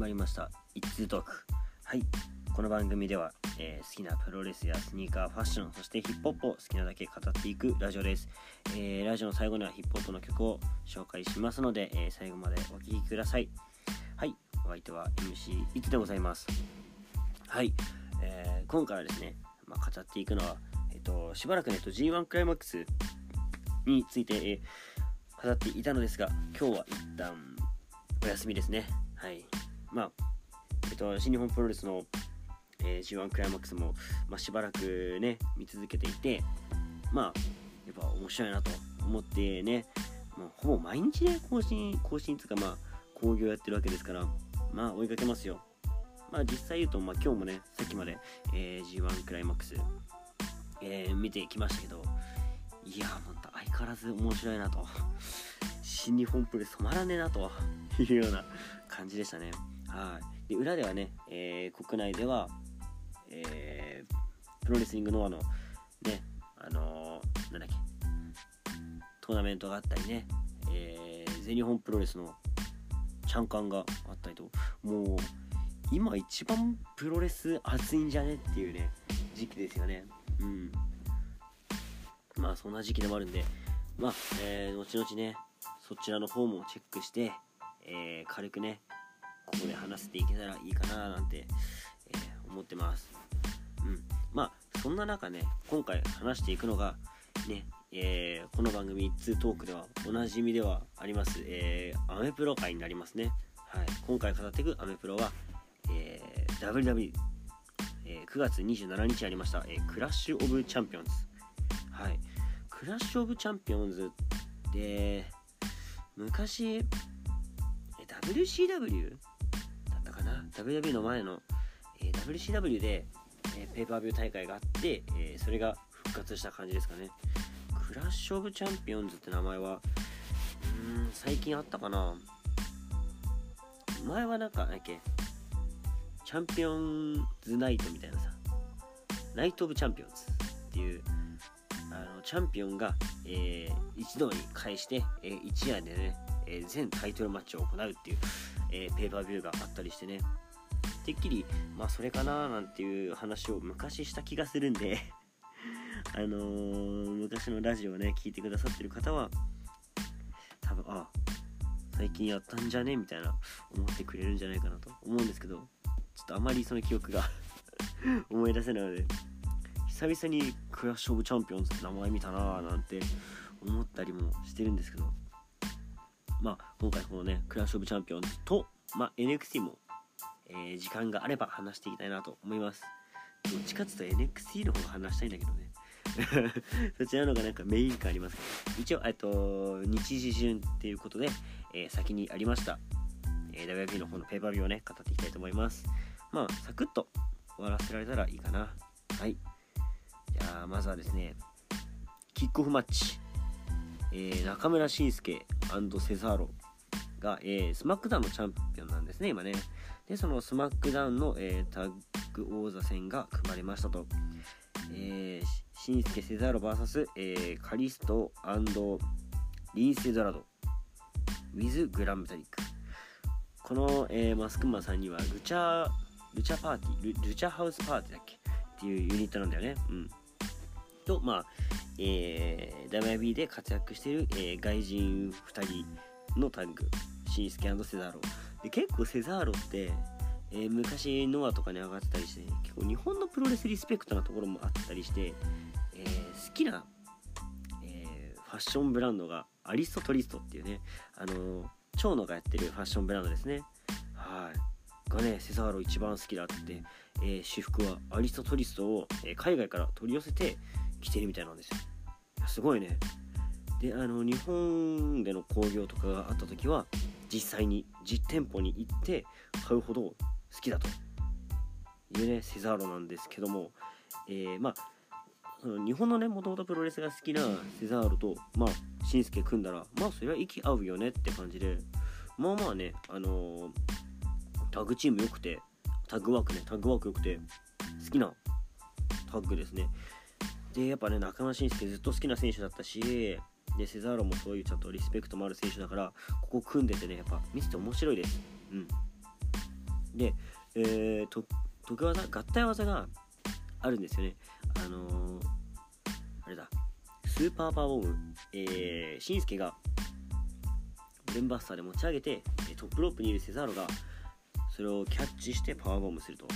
まりました。一通トーク。はい。この番組では、えー好きなプロレスやスニーカーファッションそしてヒップホップを好きなだけ語っていくラジオです、えーラジオの最後にはヒップホップの曲を紹介しますので、えー最後までお聴きください。はい。お相手は MC いつでございます？はい、えー今回はですね、まあ、語っていくのは、えっとしばらくね、えっと G1 クライマックスについて、えー語っていたのですが今日は一旦お休みですね。まあえっと新日本プロレスの、えー G1 クライマックスも、まあ、しばらくね見続けていてまあやっぱ面白いなと思ってねもうほぼ毎日ね更新更新つうかまあ興行やってるわけですからまあ追いかけますよ。まあ実際言うと、まあ、今日もねさっきまで、えー G1 クライマックス、えー見てきましたけどいやほんと相変わらず面白いなと。新日本プロレス止まらねえなというような感じでしたね。はい。で裏ではね、えー国内では、えープロレスリングノアのねあのーなんだっけトーナメントがあったりね、えー全日本プロレスのチャンカンがあったりともう今一番プロレス熱いんじゃねっていうね時期ですよね。うん。まあそんな時期でもあるんでまあ、えー後々ねそちらの方もチェックして、えー軽くねここで話せていけたらいいかななんて、えー思ってます。うん。まあそんな中ね今回話していくのがねえーこの番組2トークではおなじみではあります、えーアメプロ会になりますね。はい。今回語っていくアメプロは、えー WW、えー9月27日ありました、えクラッシュ・オブ・チャンピオンズ。はい。クラッシュ・オブ・チャンピオンズって昔 WCW ったかな WW の前の、えー WCW で、えーペーパービュー大会があって、えそれが復活した感じですかね。クラッシュ・オブ・チャンピオンズって名前はうん最近あったかな。前はなんか何だっけチャンピオンズナイトみたいなさナイト・オブ・チャンピオンズっていうあのチャンピオンが、えー一堂に会して、えー一夜でね、えー全タイトルマッチを行うっていう、えーペーパービューがあったりしてね。てっきりまあそれかななんていう話を昔した気がするんで。あのー昔のラジオをね聞いてくださってる方は多分あ最近やったんじゃね？みたいな思ってくれるんじゃないかなと思うんですけどちょっとあまりその記憶が 思い出せないので久々にクラッシュ・オブ・チャンピオンズって名前見たなーなんて思ったりもしてるんですけど。まあ今回このねクラッシュ・オブ・チャンピオンと、まあ、NXT も、えー時間があれば話していきたいなと思います。どっちかっていうと NXT の方が話したいんだけどね。そちらの方がなんかメイン感ありますけど。一応えっと日時順っていうことで、えー先にありました、えー WB の方のペーパービューをね語っていきたいと思います。まあサクッと終わらせられたらいいかな。はい。じゃあまずはですねキックオフマッチ、えー中村慎介セザーロが、えースマックダウンのチャンピオンなんですね今ね。でそのスマックダウンの、えータッグ王座戦が組まれましたと、えー、慎介セザーロ VS、えーカリストリンセドラド。ウィズグランメタリック。この、えーマスクマンさんにはルチャルチャパーティールルチャハウスパーティーだっけ？っていうユニットなんだよね。うん。とまあえー、WIB で活躍している、えー外人2人のタッグシンスケセザーロで結構セザーロって、えー昔ノアとかに上がってたりして結構日本のプロレスリスペクトなところもあったりして、えー好きな、えーファッションブランドがアリストトリストっていうねあのー長野がやってるファッションブランドですね。はい。がねセザーロ一番好きだって、えー私服はアリストトリストを、えー海外から取り寄せて着てるみたいなんですよ。すごいね。であの日本での興行とかがあった時は実際に実店舗に行って買うほど好きだと。いうねセザーロなんですけども、えーまあ日本のねもともとプロレスが好きなセザーロとまあしんすけ組んだらまあそれは息合うよねって感じで。まあまあねあのータッグチーム良くてタッグワークねタッグワーク良くて好きなタッグですね。でやっぱね中村慎介ずっと好きな選手だったしでセザーロもそういうちゃんとリスペクトもある選手だからここ組んでてねやっぱ見てて面白いです。うん。で、えー、と得技合体技があるんですよね。あのー、あれだ。スーパーパワーボム、えー、しんすけがブレンバスターで持ち上げてトップロープにいるセザーロがそれをキャッチしてパワーボムすると。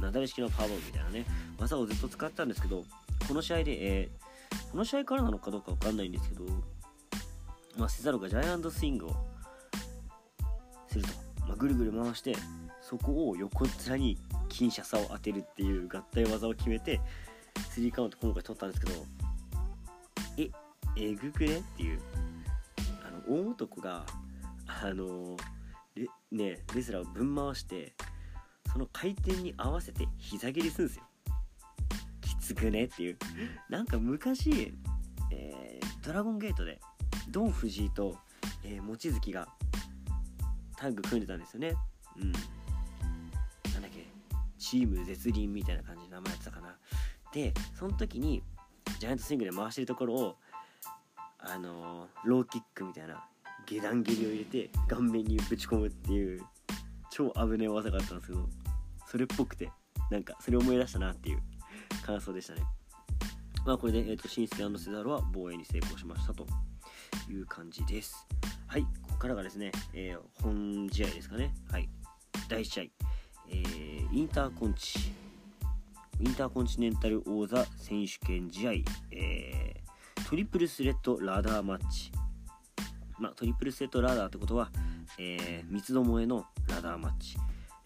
なだれ式のパワーボムみたいなね。技をずっと使ったんですけどこの試合で、えー、この試合からなのかどうかわかんないんですけど、まあ、セザロがジャイアントスイングをすると、まあ、ぐるぐる回してそこを横っ面に金車差を当てるっていう合体技を決めてスリーカウント今回取ったんですけどええぐくねっていう。あの大男があのレねレスラーをぶん回してその回転に合わせて膝蹴りするんですよ。きつくねっていう。なんか昔、えー、ドラゴンゲートでドン・藤井と、えー、望月がタッグ組んでたんですよね。うん。なんだっけチーム絶倫みたいな感じで名前やってたかな。でその時にジャイアントスイングで回してるところをあのー、ローキックみたいな下段蹴りを入れて顔面にぶち込むっていう超危ねえ技があったんですけどそれっぽくてなんかそれ思い出したなっていう。感想でしたね。まあこれで、えーと、新助セザルは防衛に成功しましたという感じです。はいここからがですね、えー、本試合ですかね。はい。第1試合、えー、インターコンチ。インターコンチネンタル王座選手権試合、えー、トリプルスレッドラダーマッチ。まあ、トリプルスレッドラダーってことは、えー、三つどもえのラダーマッチ、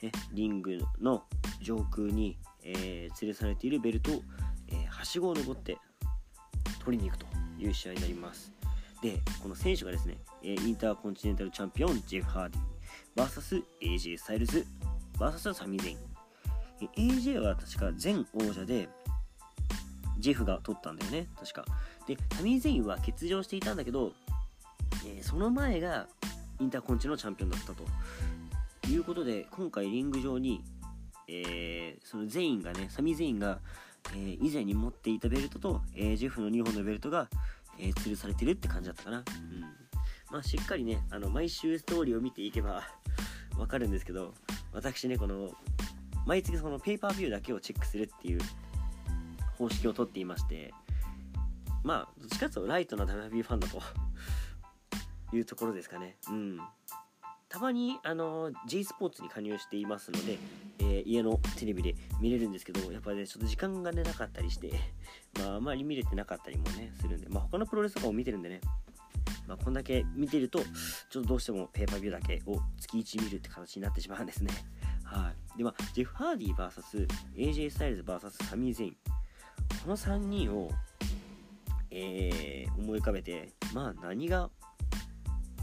えリングの上空に、えー、吊るされているベルトを、えー、はしごを登って取りに行くという試合になります。でこの選手がですねえインターコンチネンタルチャンピオンジェフ・ハーディ VSAJ スタイルズ VS サミー・ゼイン。AJ は確か前王者でジェフが取ったんだよね確か。でサミー・ゼインは欠場していたんだけどえー、その前がインターコンチのチャンピオンだったということで今回リング上に、えー、その全員がねサミ全員が、えー、以前に持っていたベルトと、えジェフの2本のベルトが、え吊るされてるって感じだったかな、うんまあ、しっかりねあの毎週ストーリーを見ていけばわかるんですけど私ねこの毎月そのペーパービューだけをチェックするっていう方式をとっていましてまあどっちかというとライトな WB ファンだというところですかね。うん。たまにあの J スポーツに加入していますので、えー、家のテレビで見れるんですけどやっぱりねちょっと時間がねなかったりして まああまり見れてなかったりもねするんでまあ他のプロレスとかも見てるんでねまあこんだけ見てるとちょっとどうしてもペーパービューだけを月1見るって形になってしまうんですね。はい。でまあジェフ・ハーディ VSAJ スタイルズ VS サミー・ゼイン。この3人をえー、思い浮かべてまあ何が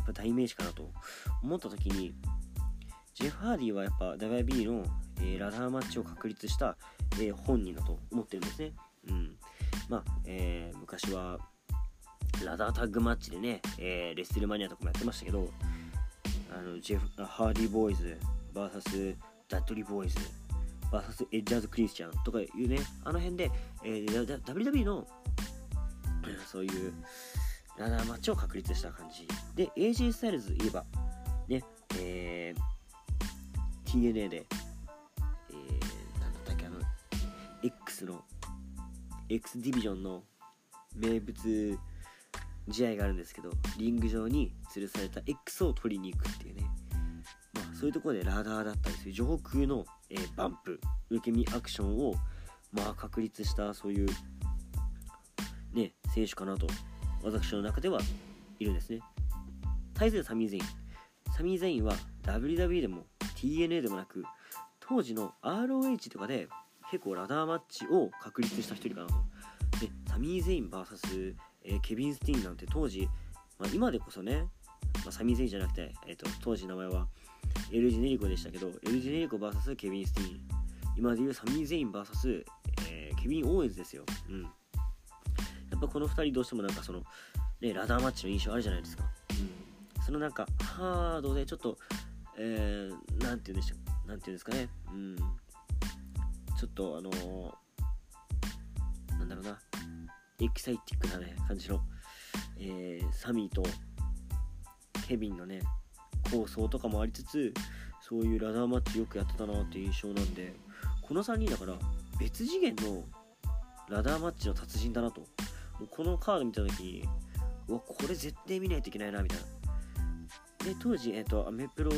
っぱ代名詞かなと思った時にジェフ・ハーディはやっぱ WB の、えー、ラダーマッチを確立した、えー、本人だと思ってるんですね。うん。まあ、えー、昔はラダータッグマッチでね、え、レッスルマニアとかもやってましたけど、あのジェフハーディーボーイズ VS ダッドリーボーイズ VS エッジャーズ・クリスチャンとかいうね、あの辺で、えー、WWE のそういうラダーマッチを確立した感じ。で AJ スタイルズ言えばねえー、TNA で、えー、なんだったっけあの X の X ディビジョンの名物試合があるんですけどリング上に吊るされた X を取りに行くっていうね。まあそういうところでラダーだったりする上空の、えー、バンプ受け身アクションをまあ確立したそういうね選手かなと私の中ではいるんですね。対するサミー・ゼイン。サミー・ゼインは WWE でも TNA でもなく当時の ROH とかで結構ラダーマッチを確立した一人かなと。でサミー・ゼイン VS、えー、ケビン・スティーンなんて当時、まあ、今でこそね、まあ、サミー・ゼインじゃなくて、えーと、当時名前はエル・ジェネリコでしたけどエル・ジェネリコ VS ケビン・スティーン。今でいうサミー・ゼイン VS、えー、ケビン・オーエンズですよ、うん。ぱこの2人どうしてもなんかその、ね、ラダーマッチの印象あるじゃないですか。うん、そのなんかハードでちょっと、えー、なんて言うんでしょう、なんて言うんですかね、うん、ちょっとあのー、なんだろうな、エキサイティックなね、感じの、えー、サミーとケビンのね、構想とかもありつつ、そういうラダーマッチよくやってたなっていう印象なんでこの3人だから別次元のラダーマッチの達人だなとこのカード見た時うわこれ絶対見ないといけないなみたいな。で当時、えーと、アメプロ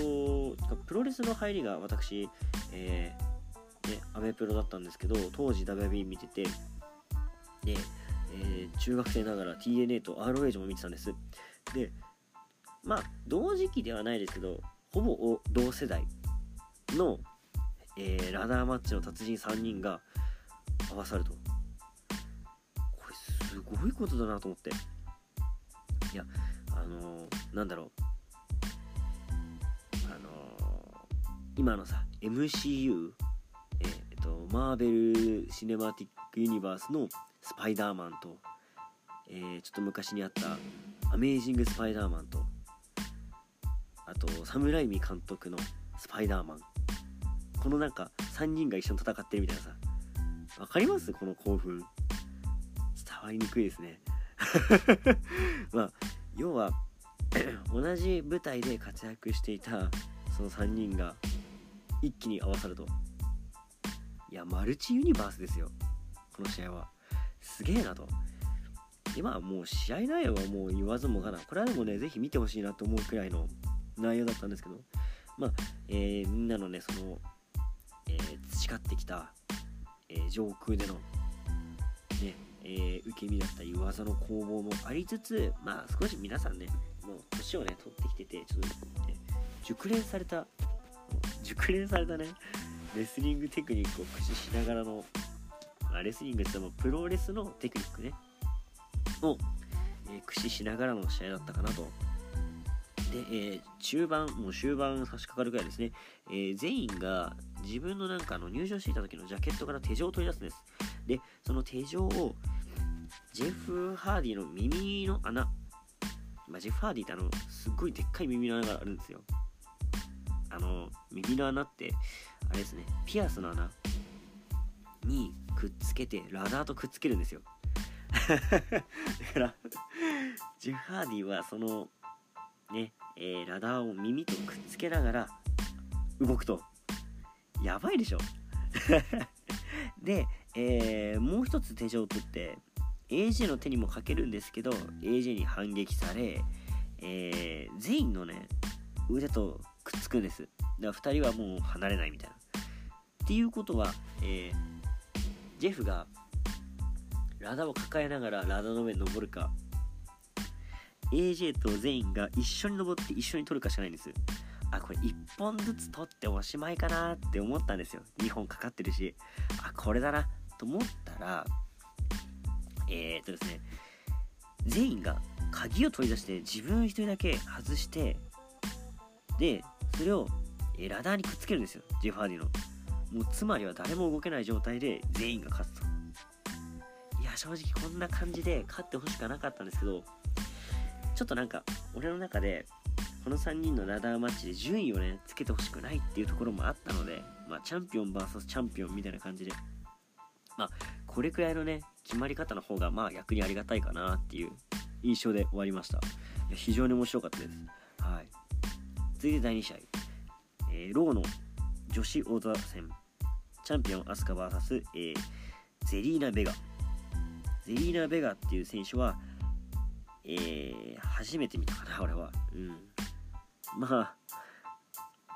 プロレスの入りが私、えーね、アメプロだったんですけど当時 WB 見ててで、えー、中学生ながら TNA と ROH も見てたんです。でまあ同時期ではないですけどほぼ同世代の、えー、ラダーマッチの達人3人が合わさると。ごいことだなと思って。いやあのー、なんだろう。あのー、今のさ MCU えー、っとマーベル・シネマティック・ユニバースのスパイダーマンと、えー、ちょっと昔にあったアメージング・スパイダーマンとあとサムライミ監督のスパイダーマン。このなんか3人が一緒に戦ってるみたいなさ。わかります？この興奮。伝わりにくいですね。まあ要は 同じ舞台で活躍していたその3人が一気に合わさると。いやマルチユニバースですよ。この試合は。すげえなと。今はもう試合内容はもう言わずもがな。これはでもね是非見てほしいなと思うくらいの内容だったんですけど。まあ、えー、みんなのねその、えー、培ってきた、えー、上空でのねえ受け身だったり技の攻防もありつつまあ少し皆さんねもう年をね取ってきててちょっと、ね、熟練された熟練されたねレスリングテクニックを駆使しながらの、まあ、レスリングってもプロレスのテクニックねを、え駆使しながらの試合だったかなと。で、えー、中盤、もう終盤差し掛かるぐらいですね、え、全員が自分のなんかあの入場していた時のジャケットから手錠を取り出すんです。で、その手錠をジェフ・ハーディの耳の穴、まあ、ジェフ・ハーディってあの、すっごいでっかい耳の穴があるんですよ。あの、耳の穴って、あれですね、ピアスの穴にくっつけて、ラダーとくっつけるんですよ。だから、ジェフ・ハーディはその、ね、えー、ラダーを耳とくっつけながら動くとやばいでしょ。で、えー、もう一つ手錠を取って AJ の手にもかけるんですけど AJ に反撃され、えー、全員のね腕とくっつくんです。だから2人はもう離れないみたいな。っていうことは、えー、ジェフがラダを抱えながらラダの上に登るか AJ と全員が一緒に登って一緒に取るかしかないんです。あこれ1本ずつ取っておしまいかなって思ったんですよ。2本かかってるし。あこれだな。と思ったらえー、っとですね全員が鍵を取り出して自分1人だけ外してでそれをラダーにくっつけるんですよ。ジェファーディの。もうつまりは誰も動けない状態で全員が勝つと。いや正直こんな感じで勝ってほしくはなかったんですけどちょっとなんか俺の中でこの3人のラダーマッチで順位をねつけてほしくないっていうところもあったので、まあ、チャンピオン VS チャンピオンみたいな感じでまあこれくらいのね決まり方の方がまあ逆にありがたいかなっていう印象で終わりました。いや非常に面白かったです。はい。続いて第2試合、えー、ローの女子王座戦。チャンピオンアスカ VS、えー、ゼリーナ・ベガ。ゼリーナ・ベガっていう選手はえー、初めて見たかな、俺は。うん。まあ、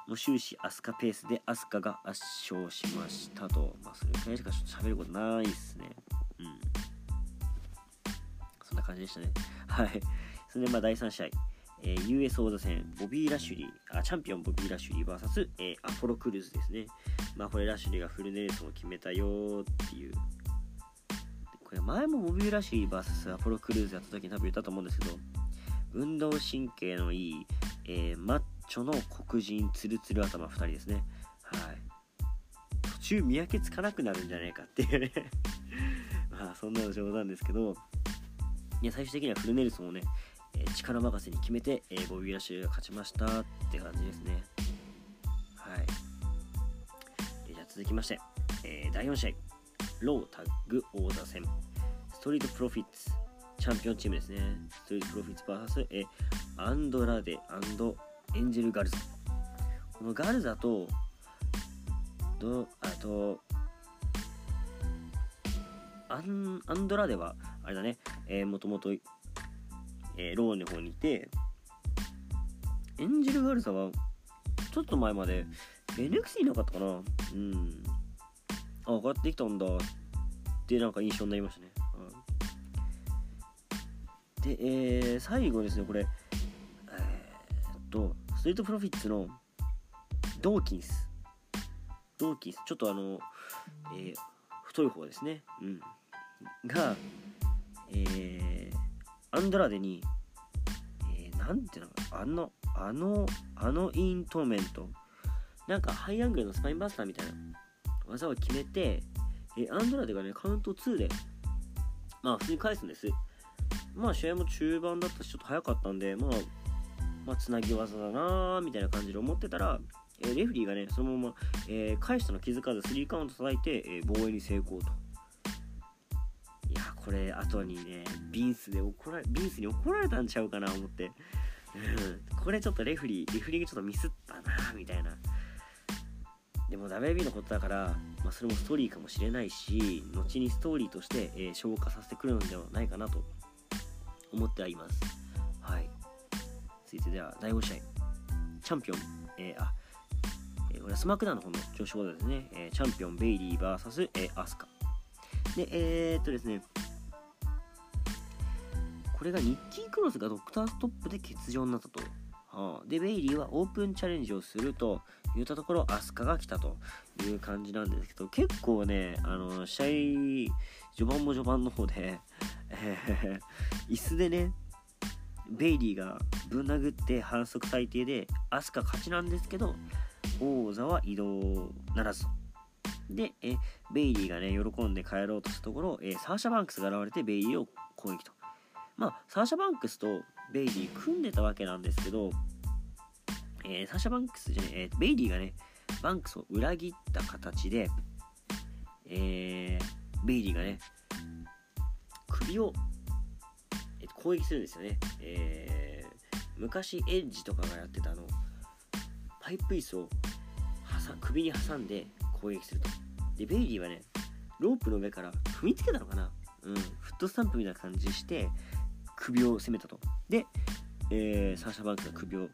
もう終始アスカペースでアスカが圧勝しましたと。まあ、それくらいしかちょっと喋ることないっすね。うん。そんな感じでしたね。はい。それで、まあ、第3試合。えー、US 王座戦、ボビー・ラッシュリー、あチャンピオンボビー・ラッシュリー VS、えー、アポロ・クルーズですね。まあ、これラッシュリーがフルネルソンを決めたよっていうこれ前もボビー・ラシュリー VS アポロ・クルーズやった時に多分言ったと思うんですけど運動神経のいい、えー、マッチョの黒人ツルツル頭2人ですね。はい。途中見分けつかなくなるんじゃないかっていうね。まあそんなの冗談ですけどいや最終的にはフルネルソンをね、えー、力任せに決めて、えー、ボビー・ラッシーが勝ちましたって感じですね。はい、じゃあ続きまして、え第4試合。ロータッグ王座戦。ストリートプロフィッツ。チャンピオンチームですね。ストリートプロフィッツ VS えアンドラデエンジェルガルザ。このガルザとどあとアンアンドラではあれだね、えー、もともと、えー、ローンの方にいてエンジェル・ガルザはちょっと前まで NXT いなかったかな。うん。あ上がってきたんだ。ってなんか印象になりましたね、で、えー、最後ですねこれ。えー、っとストリートプロフィッツのドーキンス。ドーキンス。ちょっとあの、えー、太い方ですね。うん。がえー、アンドラデに、えー、なんていうのあのあのあのイントーメント。なんかハイアングルのスパインバスターみたいな。技を決めて、えー、アンドラデがねカウント2でまあ普通に返すんです。まあ試合も中盤だったしちょっと早かったんでまあまあつなぎ技だなーみたいな感じで思ってたらえレフリーがねそのまま、えー、返したの気づかず3カウント叩いて、えー、防衛に成功と。いやこれ後にねビンスで怒られビンスに怒られたんちゃうかな思って。うん。これちょっとレフリーレフリーがちょっとミスったなみたいな。でも WB のことだから、まあ、それもストーリーかもしれないし後にストーリーとして、えー、消化させてくるのではないかなと。思ってはいます。はい。続いてでは第5試合。チャンピオン、えー、あこれはスマックダウンの方の調子技ですね、えー、チャンピオンベイリー VS、えー、アスカ。でえー、っとですね。これがニッキークロスがドクターストップで欠場になったと、はあ、でベイリーはオープンチャレンジをすると言ったところアスカが来たという感じなんですけど結構ねあの試合序盤も序盤の方で、えー、椅子でねベイリーがぶん殴って反則最低でアスカ勝ちなんですけど王座は移動ならずで、えベイリーがね、喜んで帰ろうとしたところ、えサーシャ・バンクスが現れてベイリーを攻撃と。まあ、サーシャ・バンクスとベイリー組んでたわけなんですけど、えー、サシャ・バンクスじゃねえー、ベイリーがね、バンクスを裏切った形で、えー、ベイリーがね、首を、えー、攻撃するんですよね。えー、昔エッジとかがやってたあの、パイプ椅子を首に挟んで攻撃すると。で、ベイリーはね、ロープの上から踏みつけたのかなうん、フットスタンプみたいな感じして首を攻めたと。で、えー、サーシャ・バンクが首を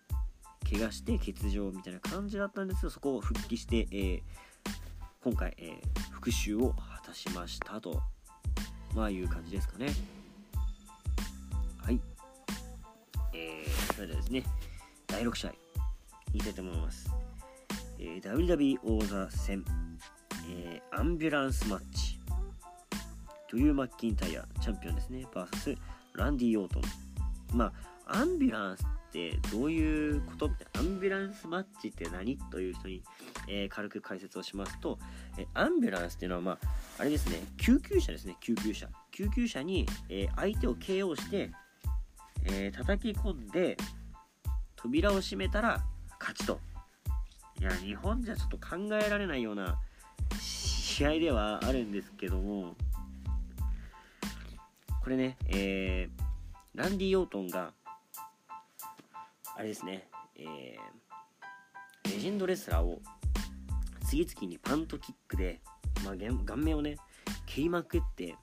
怪我して欠場みたいな感じだったんですけど、そこを復帰して、えー、今回、えー、復讐を果たしましたと、まあいう感じですかね。はい。えー、それではですね、第6試合。いきたいと思います。えー、WWE 王座戦、えー、アンビュランスマッチ。ドリュー・マッキンタイヤ、チャンピオンですね、VS ランディ・オートン。まあ、アンビュランスっってどういうことって、アンビュランスマッチって何？という人に、えー、軽く解説をしますと、えアンビュランスっていうのは、まあ、あれですね、救急車ですね、救急車。救急車に、え相手を KO して、え叩き込んで、扉を閉めたら勝ちと。いや、日本じゃちょっと考えられないような試合ではあるんですけども、これね、えー、ランディ・オートンが、あれですね、えー、レジェンドレスラーを次々にパントキックで、まあ、顔面をね、蹴りまくって、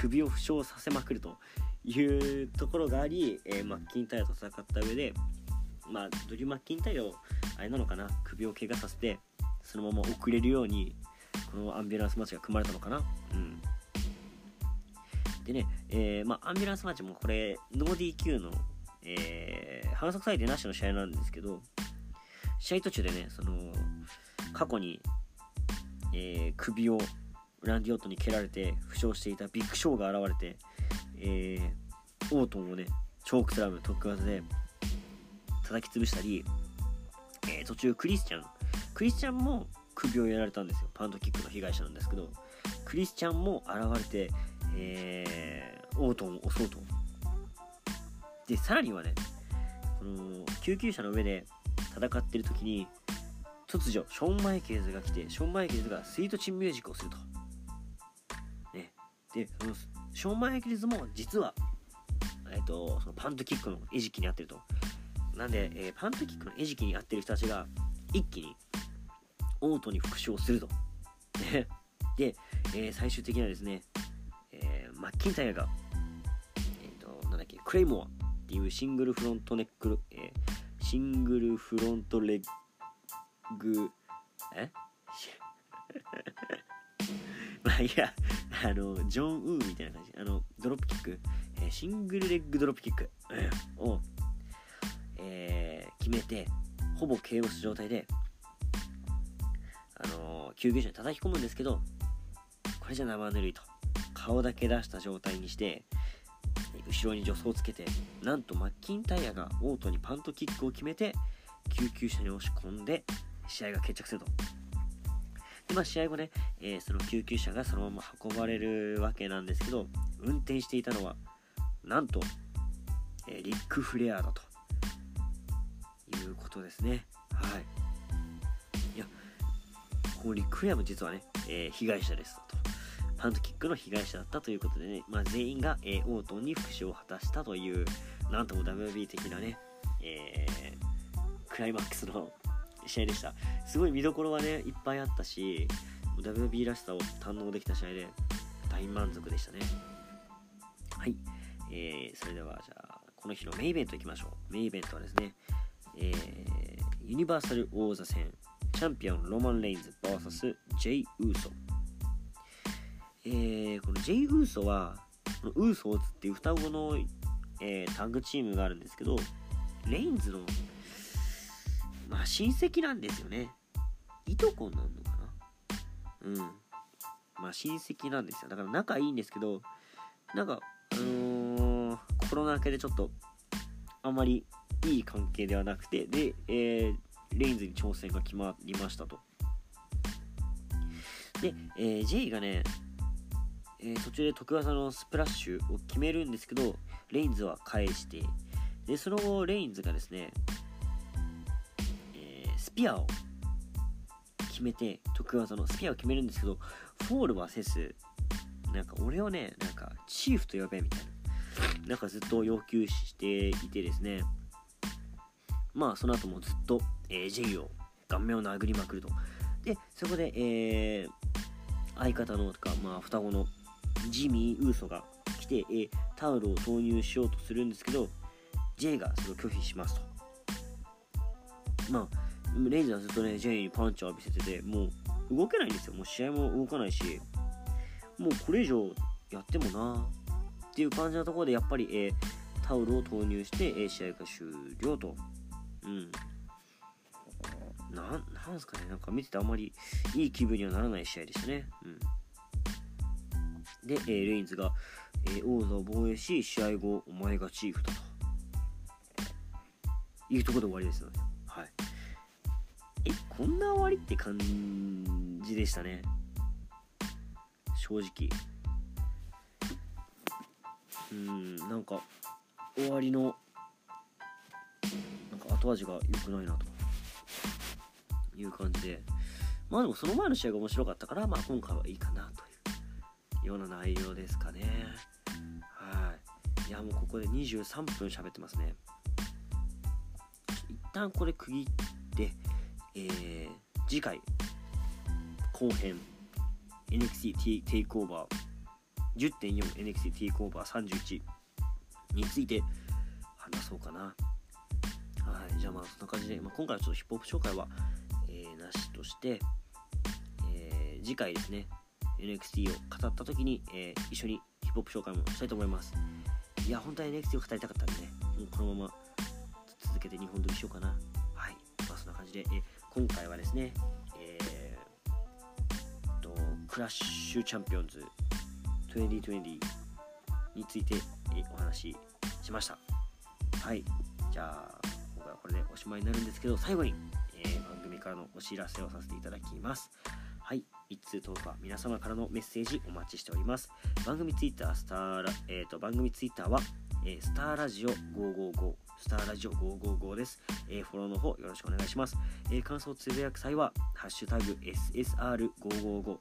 首を負傷させまくるというところがあり、えー、マッキンタイヤと戦った上で、まあ、ドリュー・マッキンタイヤをあれなのかな首を怪我させてそのまま遅れるようにこのアンビュランスマッチが組まれたのかな。うん。でね、えー、まあ、アンビュランスマッチもこれノー DQ の、えー、反則裁定なしの試合なんですけど試合途中でねその過去に、えー、首をランディオットに蹴られて負傷していたビッグショーが現れて、えー、オートンをねチョークスラム特技で叩き潰したり、えー、途中クリスチャンクリスチャンも首をやられたんですよ。パントキックの被害者なんですけどクリスチャンも現れて、えー、オートンを襲うと。でさらにはねこの救急車の上で戦ってる時に突如ショーン・マイケルズが来てショーン・マイケルズがスイートチンミュージックをすると、ね、でそのショーン・マイケルズも実は、えーと、そのパントキックの餌食にあってると。なんで、えー、パントキックの餌食に合ってる人たちが一気にオートに復唱すると。で、えー、最終的にはですね、えー、マッキンタイヤが、えっ、ー、と、なんだっけ、クレイモアっていうシングルフロントネック、えー、シングルフロントレッグ、え？まあいや、あの、ジョン・ウーみたいな感じ。あの、ドロップキック、えー、シングルレッグドロップキック、を、えー、決めて、ほぼ KO した状態で、あのー、救急車に叩き込むんですけど、これじゃ生ぬるいと。顔だけ出した状態にして、後ろに助走をつけて、なんとマッキンタイヤがオートにパントキックを決めて、救急車に押し込んで、試合が決着すると。で、まあ、試合後ね、えー、その救急車がそのまま運ばれるわけなんですけど、運転していたのは、なんと、えー、リック・フレアだということですね。はい。いや、このリック・フレアも実はね、えー、被害者ですと。パントキックの被害者だったということでね、まあ、全員が、えー、オートンに復讐を果たしたという、なんとも WB 的なね、えー、クライマックスの 試合でした。すごい見どころはね、いっぱいあったし、WB らしさを堪能できた試合で大満足でしたね。はい。えー、それでは、じゃあ、この日のメインイベントいきましょう。メインイベントはですね、え、ユニバーサル王座戦、チャンピオンロマン・レインズ VS ジェイ・ウーソ。えー、このジェイ・ウーソは、このウーソーズっていう双子の、えー、タッグチームがあるんですけど、レインズのまあ親戚なんですよね。いとこなのかな？うん。まあ親戚なんですよ。だから仲いいんですけどなんかあのー、コロナ明けでちょっとあんまりいい関係ではなくてで、えー、レインズに挑戦が決まりましたと。で、えー、J がね、えー、途中で徳技のスプラッシュを決めるんですけどレインズは返してでその後レインズがですねえ、スピアを決めて徳技のスピアを決めるんですけどフォールはせずなんか俺をねなんかチーフと呼べみたいななんかずっと要求していてですねまあその後もずっと、えー、ジェイを顔面を殴りまくると。でそこで、えー、相方のとか、まあ、双子のジミー・ウーソが来て、え、タオルを投入しようとするんですけど J がそれを拒否しますとまあレイズはずっとね、ジェイにパンチを浴びせてて、もう動けないんですよ。もう試合も動かないし、もうこれ以上やってもなっていう感じのところで、やっぱり、え、タオルを投入して、え、試合が終了と。うん。ななんすかね、なんか見ててあんまりいい気分にはならない試合でしたね。うん。で、えー、レインズが、えー、王座を防衛し、試合後、お前がチーフだと。いうところで終わりですよね。はい。えこんな終わりって感じでしたね正直うんなんか終わりのなんか後味が良くないなという感じでまあでもその前の試合が面白かったからまあ今回はいいかなとような内容ですかね。はい。いやもうここで23分喋ってますね。一旦これ区切ってえー、次回後編 NXT テイクオーバー 10.4NXT テイクオーバー31について話そうかな。はい。じゃあまあそんな感じで、まあ、今回はちょっとヒップホップ紹介は、えー、なしとして、えー、次回ですね。NXT を語った時に、えー、一緒にヒップホップ紹介もしたいと思います。いや本当は NXT を語りたかったんでねもうこのまま続けて日本撮りしようかな。はい。まあそんな感じで、えー今回はですね、えー、とクラッシュチャンピオンズ2020についてえお話ししました。はい。じゃあ今回はこれでおしまいになるんですけど最後に、えー、番組からのお知らせをさせていただきます。はい。一通10日皆様からのメッセージお待ちしております。番組ツイッタースターラ、えーと、番組ツイッターは、えー、スターラジオ555スターラジオ555です、えー、フォローの方よろしくお願いします、えー、感想をつぶやく際はハッシュタグ SSR555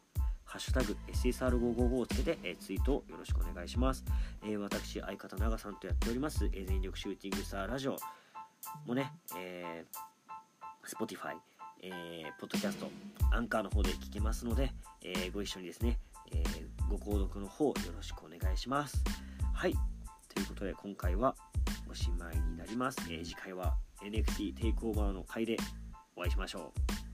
ハッシュタグ SSR555 をつけて、えー、ツイートをよろしくお願いします。えー、私、相方長さんとやっております、えー、全力シューティングスターラジオもね、えー、Spotify、えー、ポッドキャストアンカーの方で聞けますので、えー、ご一緒にですね、えー、ご購読の方よろしくお願いします。はい。ということで今回はおしまいになります、え次回は NFT テイクオーバーの回でお会いしましょう。